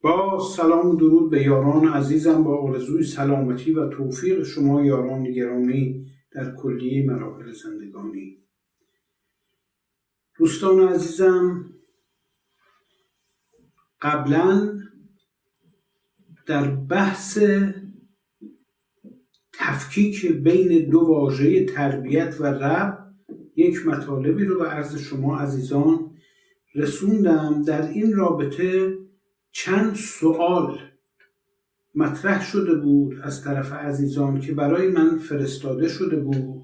با سلام و درود به یاران عزیزم با آرزوی سلامتی و توفیق شما یاران گرامی در کلیه مراحل زندگانی. دوستان عزیزم قبلا در بحث تفکیک بین دو واژه تربیت و رب یک مطالبی رو به عرض شما عزیزان رسوندم. در این رابطه چند سوال مطرح شده بود از طرف عزیزان که برای من فرستاده شده بود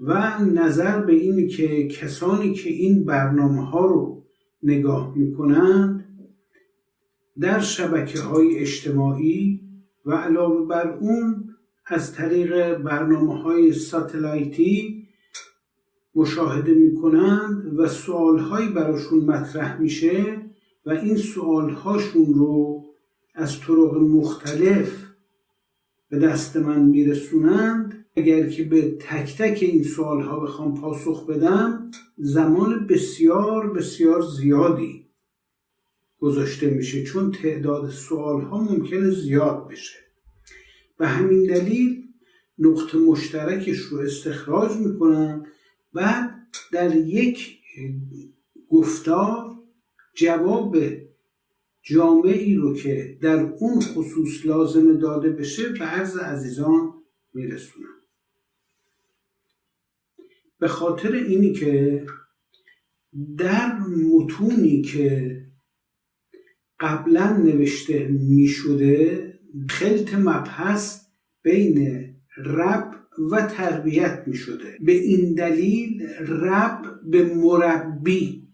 و نظر به این که کسانی که این برنامه ها رو نگاه می کنند در شبکه های اجتماعی و علاوه بر اون از طریق برنامه های ساتلایتی مشاهده می کنند و سوال هایی براشون مطرح میشه و این سوال هاشون رو از طرق مختلف به دست من میرسونند. اگر که به تک تک این سوال ها بخوام پاسخ بدم زمان بسیار بسیار زیادی گذاشته میشه چون تعداد سوال ها ممکنه زیاد بشه. به همین دلیل نقطه مشترکش رو استخراج می‌کنم. بعد در یک گفتار جواب جامعی رو که در اون خصوص لازم داده بشه به عرض عزیزان میرسونم. به خاطر اینی که در متونی که قبلا نوشته می شده خلط مبحث بین رب و تربیت می شده به این دلیل رب به مربی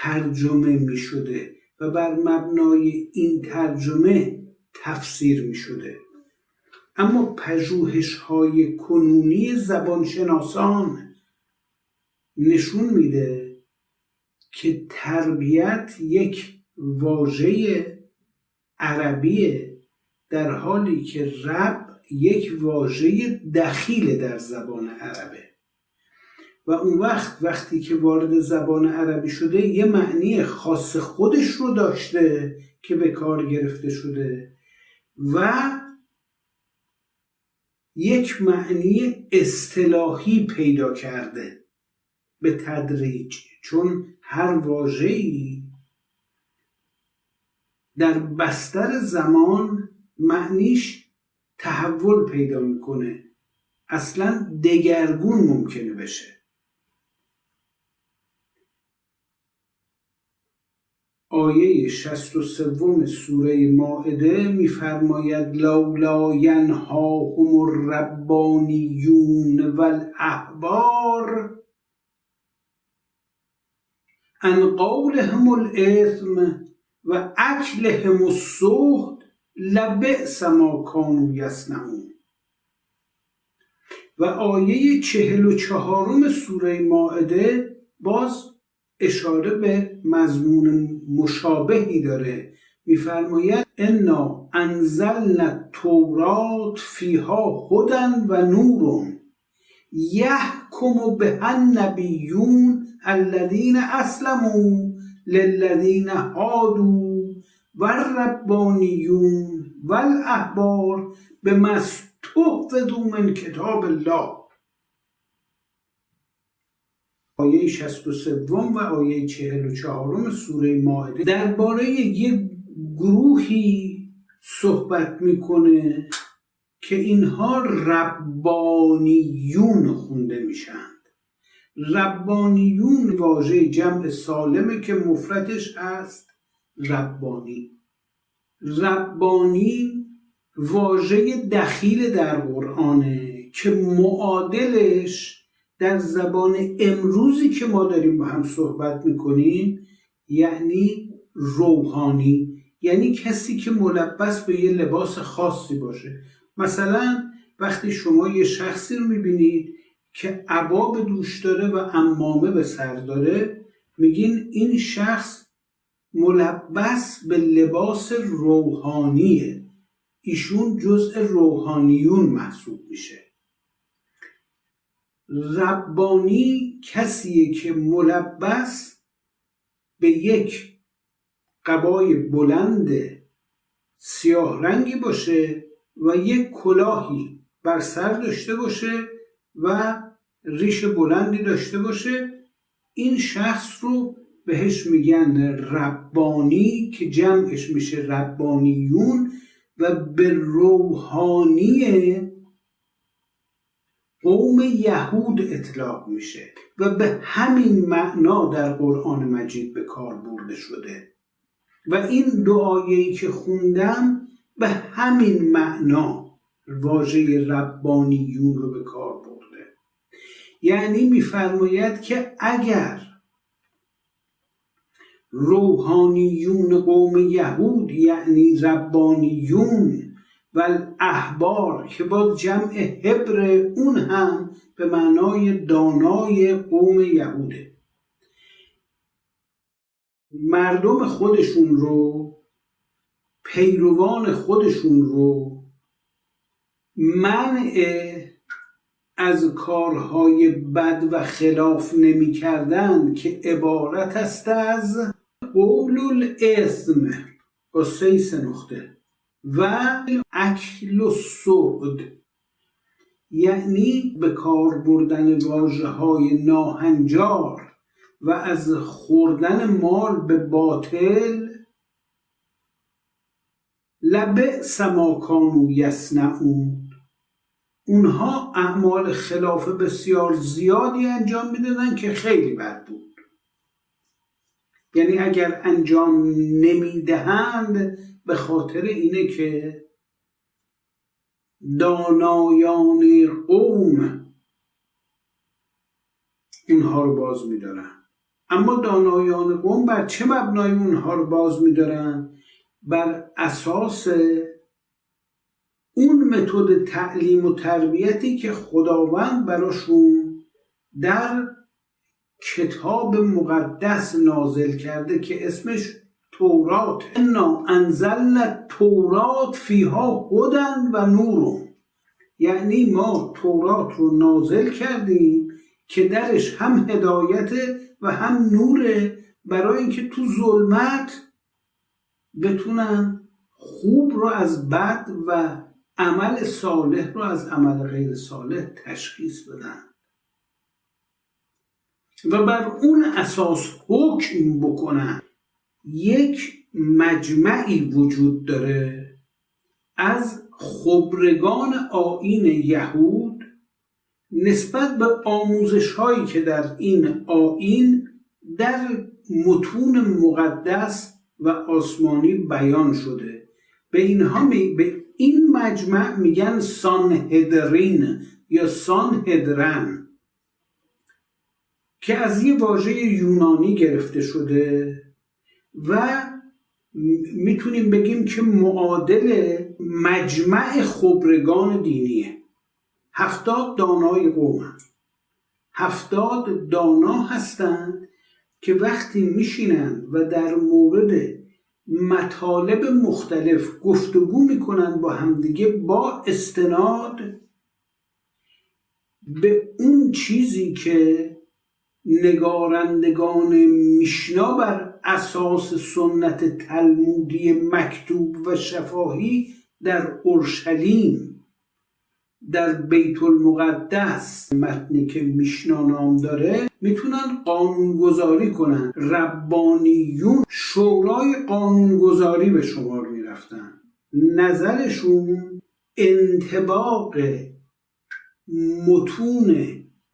ترجمه می شده و بر مبنای این ترجمه تفسیر می شده اما پژوهش های کنونی زبانشناسان نشون میده که تربیت یک واژه عربیه در حالی که رب یک واژه دخیل در زبان عربه. و اون وقت وقتی که وارد زبان عربی شده یه معنی خاص خودش رو داشته که به کار گرفته شده و یک معنی اصطلاحی پیدا کرده به تدریج. چون هر واژه‌ای در بستر زمان معنیش تحول پیدا می‌کنه. اصلا دگرگون ممکنه بشه. آیه 63 سوره مائده میفرماید لولا ینهاهم الربانیون والاحبار ان قولهم الاثم و اکلهم السحت لبئس ما کانوا یصنعون و آیه چهل و چهارم سوره ماعده باز اشاره به مضمون مشابهی داره میفرماید انا انزلنا التورات فیها هدن و نورون یحکم به النبیون الذین اسلموا للذین هادوا والربانیون والاحبار به مستحفظوا من کتاب الله. آیه 63 و آیه 44 سوره ماعده درباره یک گروهی صحبت می‌کنه که اینها ربانیون خونده میشند ربانیون واژه جمع سالمه که مفردش هست ربانی. ربانی واژه دخیل در قرآنه که معادلش در زبان امروزی که ما داریم با هم صحبت می‌کنیم یعنی روحانی یعنی کسی که ملبس به یه لباس خاصی باشه. مثلا وقتی شما یه شخصی رو می‌بینید که عبا به دوش داره و امامه به سر داره میگین این شخص ملبس به لباس روحانیه. ایشون جزء روحانیون محسوب میشه. ربانی کسیه که ملبس به یک قبای بلند سیاه رنگی باشه و یک کلاهی بر سر داشته باشه و ریش بلندی داشته باشه. این شخص رو بهش میگن ربانی که جمعش میشه ربانیون و به روحانی قوم یهود اطلاق میشه و به همین معنا در قرآن مجید به کار برده شده. و این دعایی که خوندم به همین معنا واژه ربانیون رو به کار برده. یعنی میفرماید که اگر روحانیون قوم یهود یعنی ربانیون و احبار که با جمع حبر اون هم به معنای دانای قوم یهوده. مردم خودشون رو پیروان خودشون رو منع از کارهای بد و خلاف نمی کردن که عبارت است از قول الاسم با سیس نقطه. و اکل و سعد یعنی به کار بردن واجه های ناهنجار و از خوردن مال به باطل لبه سماکانو یسنعون اونها اعمال خلاف بسیار زیادی انجام می‌دادن که خیلی بد بود. یعنی اگر انجام نمی‌دهند به خاطر اینه که دانایان قوم اینها رو باز میدارن. اما دانایان قوم بر چه مبنای اونها رو باز میدارن؟ بر اساس اون متد تعلیم و تربیتی که خداوند براشون در کتاب مقدس نازل کرده که اسمش تورات. انا انزلنا تورات فیها هدن و نورون یعنی ما تورات رو نازل کردیم که درش هم هدایت و هم نوره برای اینکه تو ظلمت بتونن خوب رو از بد و عمل صالح رو از عمل غیر صالح تشخیص بدن. و بر اون اساس حکم بکنن. یک مجمعی وجود داره از خبرگان آین یهود نسبت به آموزش هایی که در این آین در متون مقدس و آسمانی بیان شده. به اینها می به این مجمع میگن سانهدرین یا سانهدرن که از یه واژه یونانی گرفته شده. و می‌تونیم بگیم که معادل مجمع خبرگان دینیه. هفتاد دانای قوم هفتاد دانا هستند که وقتی میشینند و در مورد مطالب مختلف گفتگو می‌کنن با همدیگه با استناد به اون چیزی که نگارندگان میشنا بر اساس سنت تلمودی مکتوب و شفاهی در اورشلیم در بیت المقدس. متنی که میشنا نام داره می‌تونن قانونگذاری کنن. ربانیون شورای قانونگذاری به شمار می‌رفتن. نظرشون انتباق متون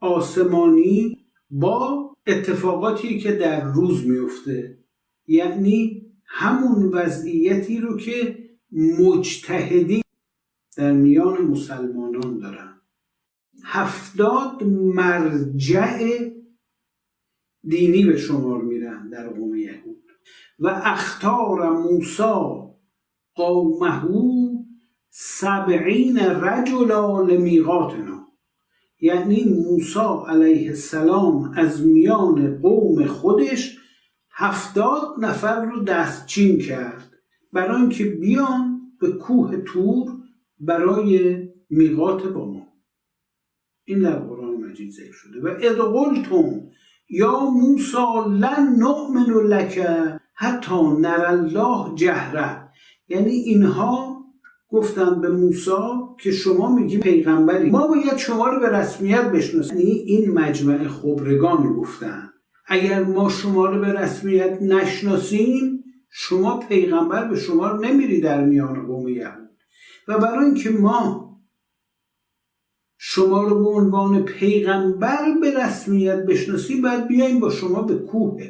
آسمانی با اتفاقاتی که در روز میفته یعنی همون وضعیتی رو که مجتهدی در میان مسلمانان دارن. هفتاد مرجع دینی به شمار میرن در قوم یهود. و اختار موسا قومه سبعین رجلا لمیقاتنا. یعنی موسا علیه السلام از میان قوم خودش هفتاد نفر رو دستچین کرد برای اینکه بیان به کوه تور برای میقات با ما. این در قرآن مجید ذکر شده. و اذ قلتم یا موسا لن نؤمن لک حتی نر الله جهره. یعنی اینها گفتن به موسی که شما میگی پیغمبری. ما باید شما رو به رسمیت بشناسیم. یعنی این مجمع خبرگان گفتن اگر ما شما رو به رسمیت نشناسیم شما پیغمبر به شما رو نمیری در میان قوم یهود. و برای اینکه ما شما رو به عنوان پیغمبر به رسمیت بشناسیم باید بیایم با شما به کوه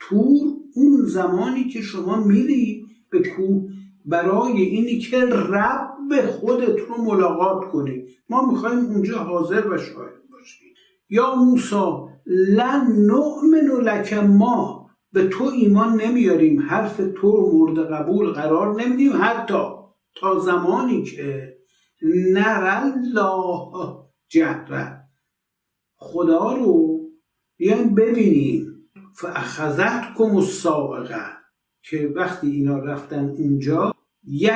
تور اون زمانی که شما میری به کوه برای اینی که رب خودت رو ملاقات کنی ما می‌خوایم اونجا حاضر و شاهد باشیم. یا موسا لن نؤمن لک ما. به تو ایمان نمیاریم. حرف تو رو مورد قبول قرار نمیدیم. حتی تا زمانی که نر الله جهره. خدا رو بیایم ببینیم. فاخذت کم السائقه که وقتی اینا رفتن اونجا یک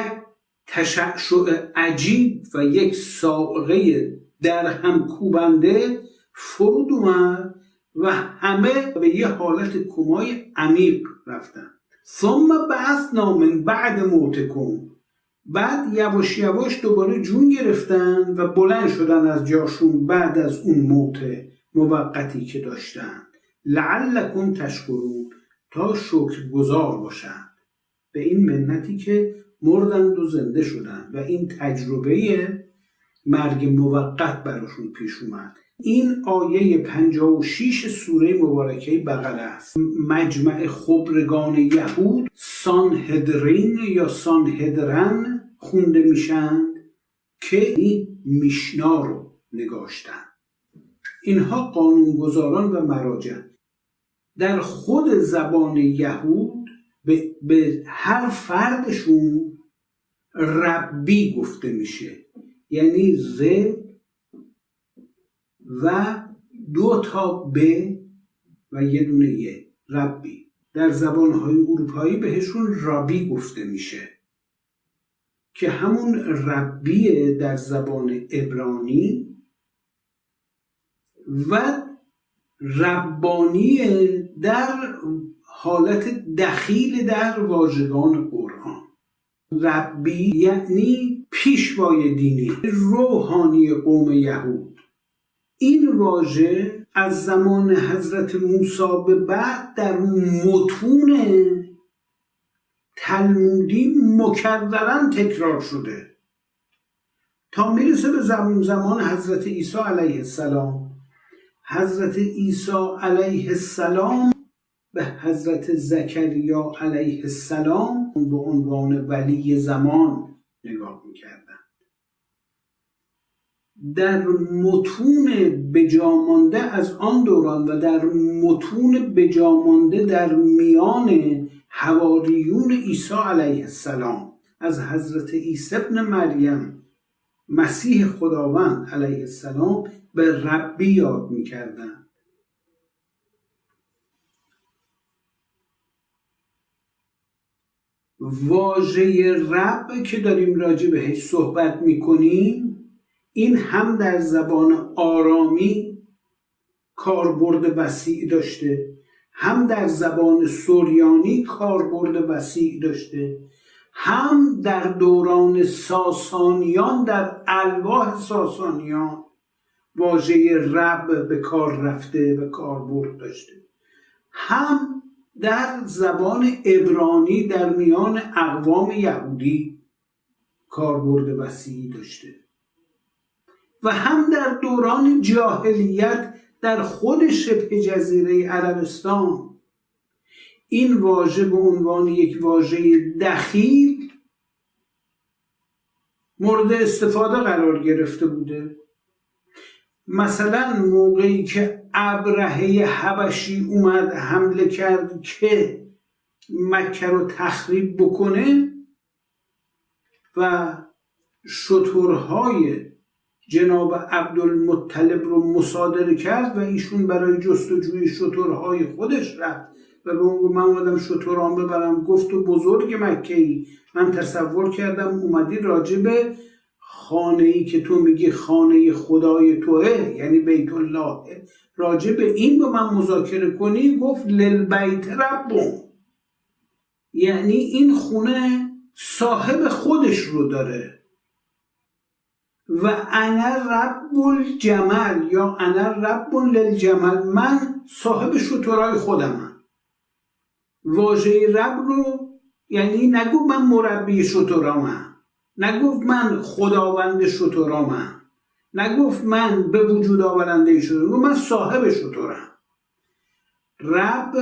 تشعشع عجیب و یک سائقه در هم کوبنده فرود اومد و همه به یه حالت کمای عمیق رفتن. ثم بعثنا من بعد موتکم. بعد یواش یواش دوباره جون گرفتن و بلند شدن از جاشون بعد از اون موت موقتی که داشتن. لعلکم تشکرون. تا شکر گذار باشند. به این منتی که مردند و زنده شدند و این تجربه مرگ موقت براشون پیش اومد. این آیه 56 سوره مبارکه بقره است. مجمع خبرگان یهود سانهدرین یا سانهدرن خونده میشند که این میشنا رو نگاشتن. اینها قانونگذاران و مراجع. در خود زبان یهود به, به هر فردشون ربی گفته میشه. یعنی ز و دو تا ب و یه دونه یه ربی. در زبانهای اروپایی بهشون رابی گفته میشه. که همون ربیه در زبان ابرانی و ربانی در حالت دخیل در واژگان قرآن. ربی یعنی پیشوای دینی روحانی قوم یهود. این واژه از زمان حضرت موسی به بعد در متون تلمودی مکررن تکرار شده. تا می‌رسه به زمان حضرت عیسی علیه السلام حضرت عیسی علیه السلام به حضرت زکریا علیه السلام به عنوان ولی زمان نگاه می‌کردن در متون بجامانده از آن دوران و در متون بجامانده در میان حواریون عیسی علیه السلام از حضرت عیسی ابن مریم مسیح خداوند علیه السلام به ربی یاد می‌کردن. واژه رب که داریم راجع بهش صحبت می‌کنیم این هم در زبان آرامی کاربرد وسیع داشته هم در زبان سوریانی کاربرد وسیع داشته هم در دوران ساسانیان در الواح ساسانیان واژه رب به کار رفته و کاربرد داشته. هم در زبان ابرانی در میان اقوام یهودی کاربرد وسیعی داشته و هم در دوران جاهلیت در خود شبه جزیره عربستان. این واژه به عنوان یک واژه دخیل مورد استفاده قرار گرفته بوده. مثلا موقعی که ابرهه حبشی اومد حمله کرد که مکه رو تخریب بکنه و شطورهای جناب عبدالمطلب رو مصادره کرد و ایشون برای جستجوی شطورهای خودش رفت و به اون من اومدم شطوران ببرم. گفت تو بزرگ مکه ای من تصور کردم اومدی راجع به خانه ای که تو میگی خانه خدای توه یعنی بیت الله. راجع به این با من مذاکره کنی گفت للبیت ربون یعنی این خونه صاحب خودش رو داره. و انا رب الجمل یا انا رب للجمل من صاحب شطورای خودمم واژه رب رو یعنی نگو من مربی شطورامم نگفت من خداوند شطورامم نگفت من به وجود آورنده شطور من صاحب شطورم رب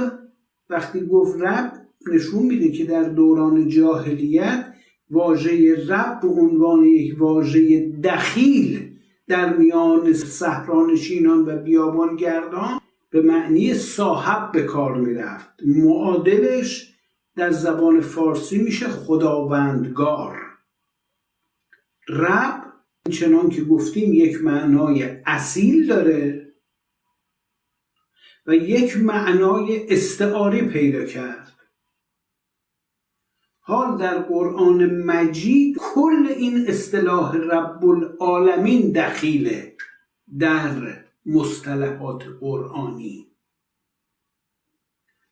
وقتی گفت رب نشون میده که در دوران جاهلیت واژه رب به عنوان یک واژه دخیل در میان صحرانشینان و بیابانگردان به معنی صاحب به کار می‌رفت. معادلش در زبان فارسی میشه خداوندگار. رب چنان که گفتیم یک معنای اصیل داره و یک معنای استعاری پیدا کرد. حال در قرآن مجید کل این اصطلاح رب العالمین دخیله در مصطلحات قرآنی.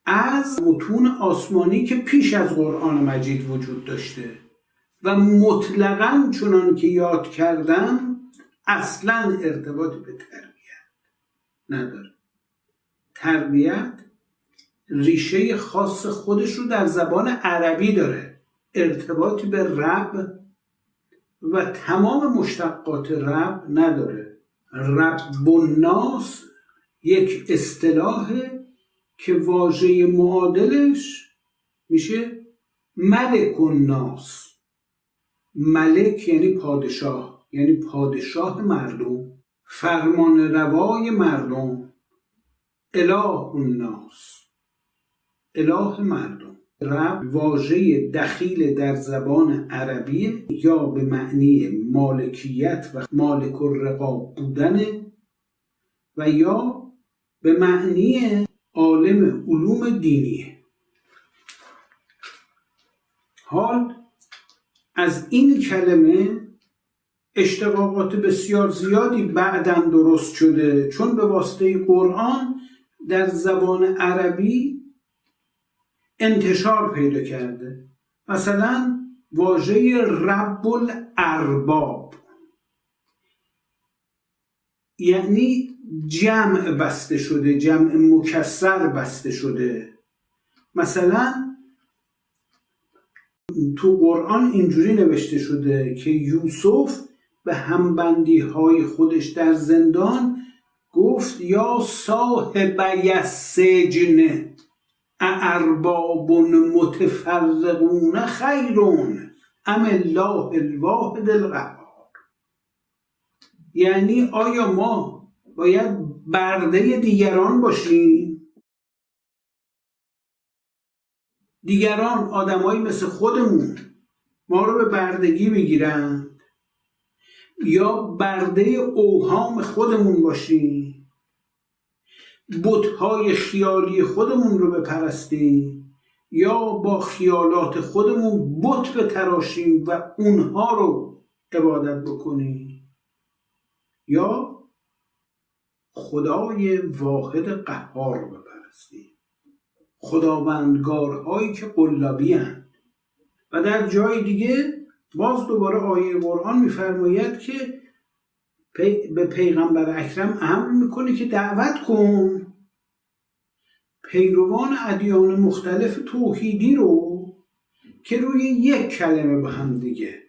از متون آسمانی که پیش از قرآن مجید وجود داشته. و مطلقا چنان که یاد کردم اصلا ارتباط به تربیت نداره. تربیت ریشه خاص خودش رو در زبان عربی داره. ارتباطی به رب و تمام مشتقات رب نداره. رب الناس یک اصطلاحه که واژه معادلش میشه ملک الناس. ملک یعنی پادشاه یعنی پادشاه مردم فرمان روای مردم اله الناس اله مردم. رب واژه دخیل در زبان عربی یا به معنی مالکیت و مالک الرقاب بودن و یا به معنی عالم علوم دینیه حال از این کلمه اشتقاقات بسیار زیادی بعدا درست شده چون به واسطه قرآن در زبان عربی انتشار پیدا کرده. مثلا واژه رب الارباب یعنی جمع بسته شده جمع مکسر بسته شده. مثلا تو قرآن اینجوری نوشته شده که یوسف به همبندی های خودش در زندان گفت یا صاحب سجن ارباب متفرقون خیرون ام الله الواحد القهار. یعنی آیا ما باید برده دیگران باشیم؟ دیگران آدمایی مثل خودمون ما رو به بردگی بگیرن یا برده اوهام خودمون باشیم بتهای خیالی خودمون رو بپرستیم یا با خیالات خودمون بت بتراشیم و اونها رو عبادت بکنیم. یا خدای واحد قهار رو بپرستیم. خداوندگارهایی که قلابی و در جای دیگه باز دوباره آیه قرآن میفرماید که به پیغمبر اکرم امر می‌کنه که دعوت کن. پیروان ادیان مختلف توحیدی رو که روی یک کلمه به هم دیگه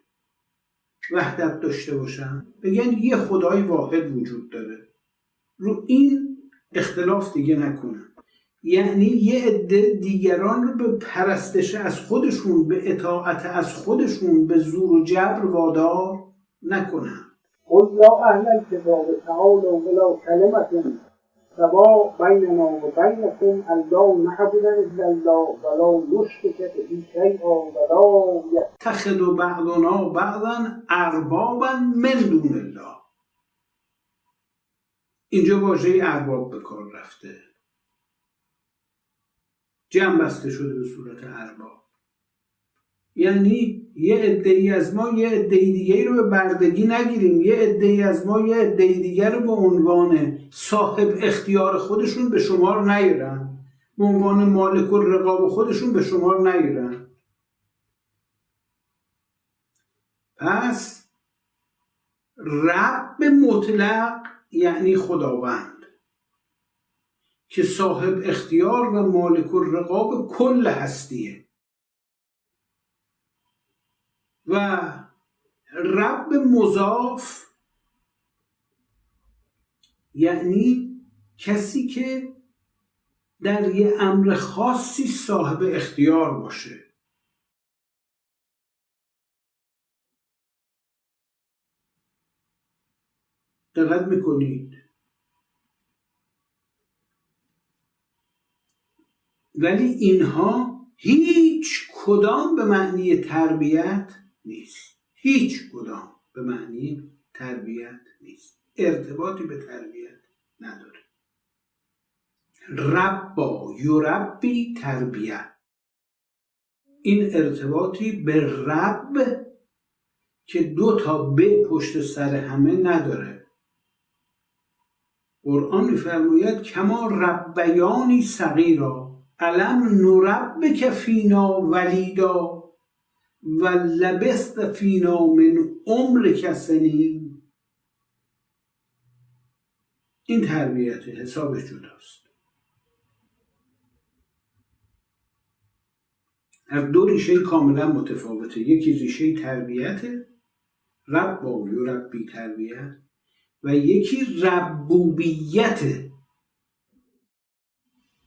وحدت داشته باشن. بگن یه خدای واحد وجود داره. رو این اختلاف دیگه نکنن. یعنی یه عده دیگران رو به پرستش از خودشون به اطاعت از خودشون به زور و جبر وادار نکنن. قل یا اهل الكتاب تعالوا الى كلمه سوا بیننا و بینکم الله نعبد الا الله ولا نشرک به شیئا ولا یتخذ بعضنا بعضا اربابا من دون الله. اینجا واژه ارباب به کار رفته. جمع بسته شده به صورت ارباب. یعنی یه عدهای از ما یه عدهای دیگه رو به بردگی نگیریم. یه عدهای از ما یه عدهای دیگه رو به عنوان صاحب اختیار خودشون به شمار نیارن. به عنوان مالک رقاب خودشون به شمار نیارن. پس رب مطلق یعنی خداوند. که صاحب اختیار و مالک الرقاب کل هستیه. و رب مضاف یعنی کسی که در یه امر خاصی صاحب اختیار باشه. دقت می‌کنید. ولی اینها هیچ کدام به معنی تربیت نیست. هیچ کدام به معنی تربیت نیست. ارتباطی به تربیت نداره. ربا یربی تربیت این ارتباطی به رب که دو تا به پشت سر همه نداره. قرآن میفرماید کما ربیانی صغیرا. علم نرب فینا ولیدا و لبست فینا من عمر کسنین این تربیت حساب جداست. از دو ریشه کاملا متفاوته. یکی ریشه تربیت رب با ربی تربیت و یکی ربوبیت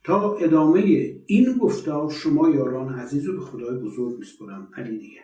تا ادامه این گفتار شما یاران عزیز رو به خدای بزرگ میسپرم علی دیگه.